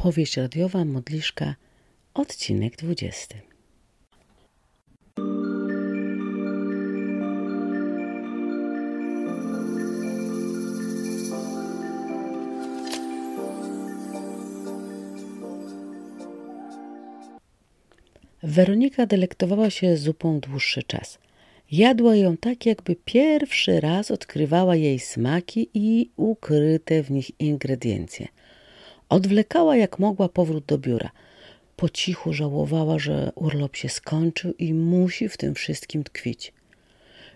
Opowieść radiowa Modliszka, odcinek 20. Weronika delektowała się zupą dłuższy czas. Jadła ją tak, jakby pierwszy raz odkrywała jej smaki i ukryte w nich ingrediencje. Odwlekała jak mogła powrót do biura. Po cichu żałowała, że urlop się skończył i musi w tym wszystkim tkwić.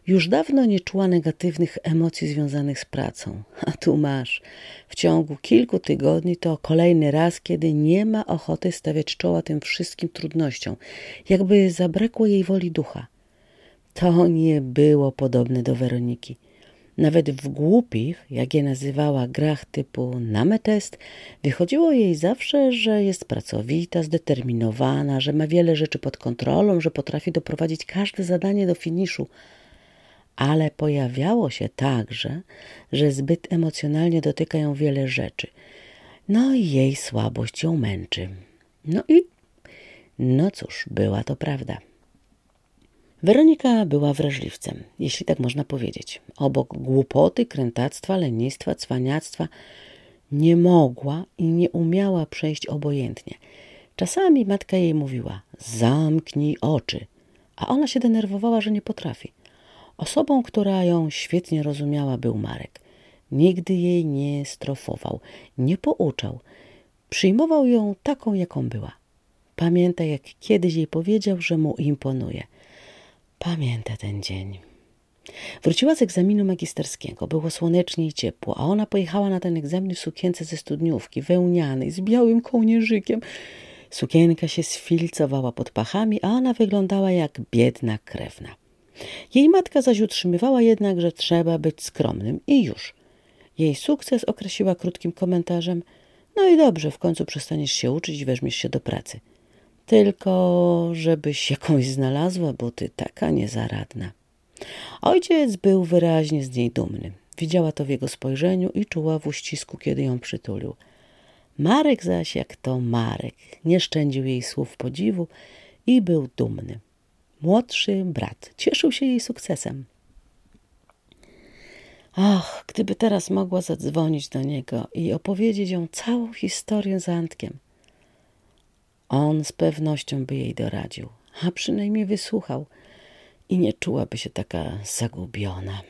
Już dawno nie czuła negatywnych emocji związanych z pracą. A tu masz. W ciągu kilku tygodni to kolejny raz, kiedy nie ma ochoty stawiać czoła tym wszystkim trudnościom, jakby zabrakło jej woli ducha. To nie było podobne do Weroniki. Nawet w głupich, jak je nazywała, grach typu nametest, wychodziło jej zawsze, że jest pracowita, zdeterminowana, że ma wiele rzeczy pod kontrolą, że potrafi doprowadzić każde zadanie do finiszu. Ale pojawiało się także, że zbyt emocjonalnie dotyka ją wiele rzeczy. No i jej słabość ją męczy. No i, no cóż, była to prawda. Weronika była wrażliwcem, jeśli tak można powiedzieć. Obok głupoty, krętactwa, lenistwa, cwaniactwa nie mogła i nie umiała przejść obojętnie. Czasami matka jej mówiła: Zamknij oczy, a ona się denerwowała, że nie potrafi. Osobą, która ją świetnie rozumiała, był Marek. Nigdy jej nie strofował, nie pouczał. Przyjmował ją taką, jaką była. Pamięta, jak kiedyś jej powiedział, że mu imponuje. Pamięta ten dzień. Wróciła z egzaminu magisterskiego. Było słonecznie i ciepło, a ona pojechała na ten egzamin w sukience ze studniówki, wełnianej, z białym kołnierzykiem. Sukienka się sfilcowała pod pachami, a ona wyglądała jak biedna krewna. Jej matka zaś utrzymywała jednak, że trzeba być skromnym i już. Jej sukces określiła krótkim komentarzem no i dobrze, w końcu przestaniesz się uczyć i weźmiesz się do pracy. Tylko żebyś jakąś znalazła, bo ty taka niezaradna. Ojciec był wyraźnie z niej dumny. Widziała to w jego spojrzeniu i czuła w uścisku, kiedy ją przytulił. Marek zaś, jak to Marek, nie szczędził jej słów podziwu i był dumny. Młodszy brat cieszył się jej sukcesem. Ach, gdyby teraz mogła zadzwonić do niego i opowiedzieć ją całą historię z Antkiem. On z pewnością by jej doradził, a przynajmniej wysłuchał i nie czułaby się taka zagubiona.